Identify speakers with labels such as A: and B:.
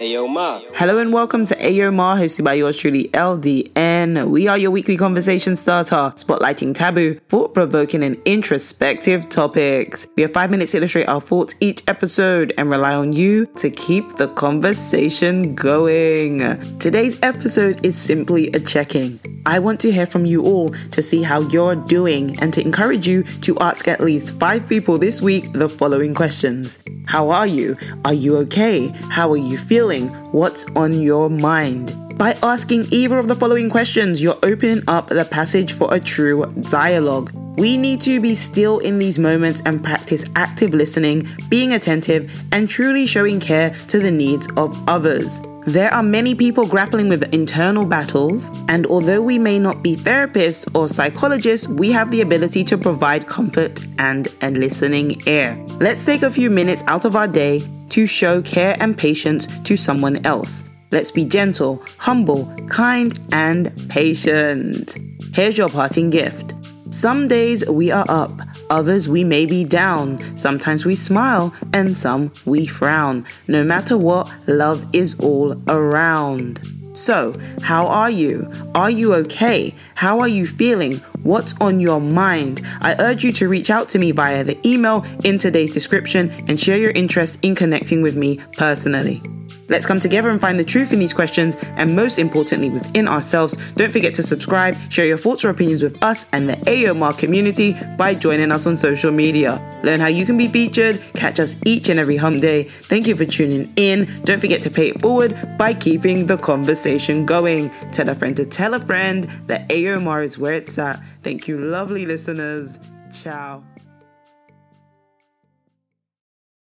A: Ayo Ma.
B: Hello and welcome to Ayo Ma, hosted by yours truly, LDN. We are your weekly conversation starter, spotlighting taboo, thought-provoking and introspective topics. We have five minutes to illustrate our thoughts each episode and rely on you to keep the conversation going. Today's episode is simply a check-in. I want to hear from you all to see how you're doing and to encourage you to ask at least five people this week the following questions. How are you? Are you okay? How are you feeling? What's on your mind? By asking either of the following questions, you're opening up the passage for a true dialogue. We need to be still in these moments and practice active listening, being attentive, and truly showing care to the needs of others. There are many people grappling with internal battles, and although we may not be therapists or psychologists, we have the ability to provide comfort and a listening ear. Let's take a few minutes out of our day to show care and patience to someone else. Let's be gentle, humble, kind, and patient. Here's your parting gift. Some days we are up, others we may be down. Sometimes we smile, and some we frown. No matter what, love is all around. So, how are you? Are you okay? How are you feeling? What's on your mind? I urge you to reach out to me via the email in today's description and share your interest in connecting with me personally. Let's come together and find the truth in these questions and most importantly within ourselves. Don't forget to subscribe, share your thoughts or opinions with us and the AOMR community by joining us on social media. Learn how you can be featured, catch us each and every hump day. Thank you for tuning in. Don't forget to pay it forward by keeping the conversation going. Tell a friend to tell a friend that AOMR is where it's at. Thank you, lovely listeners. Ciao.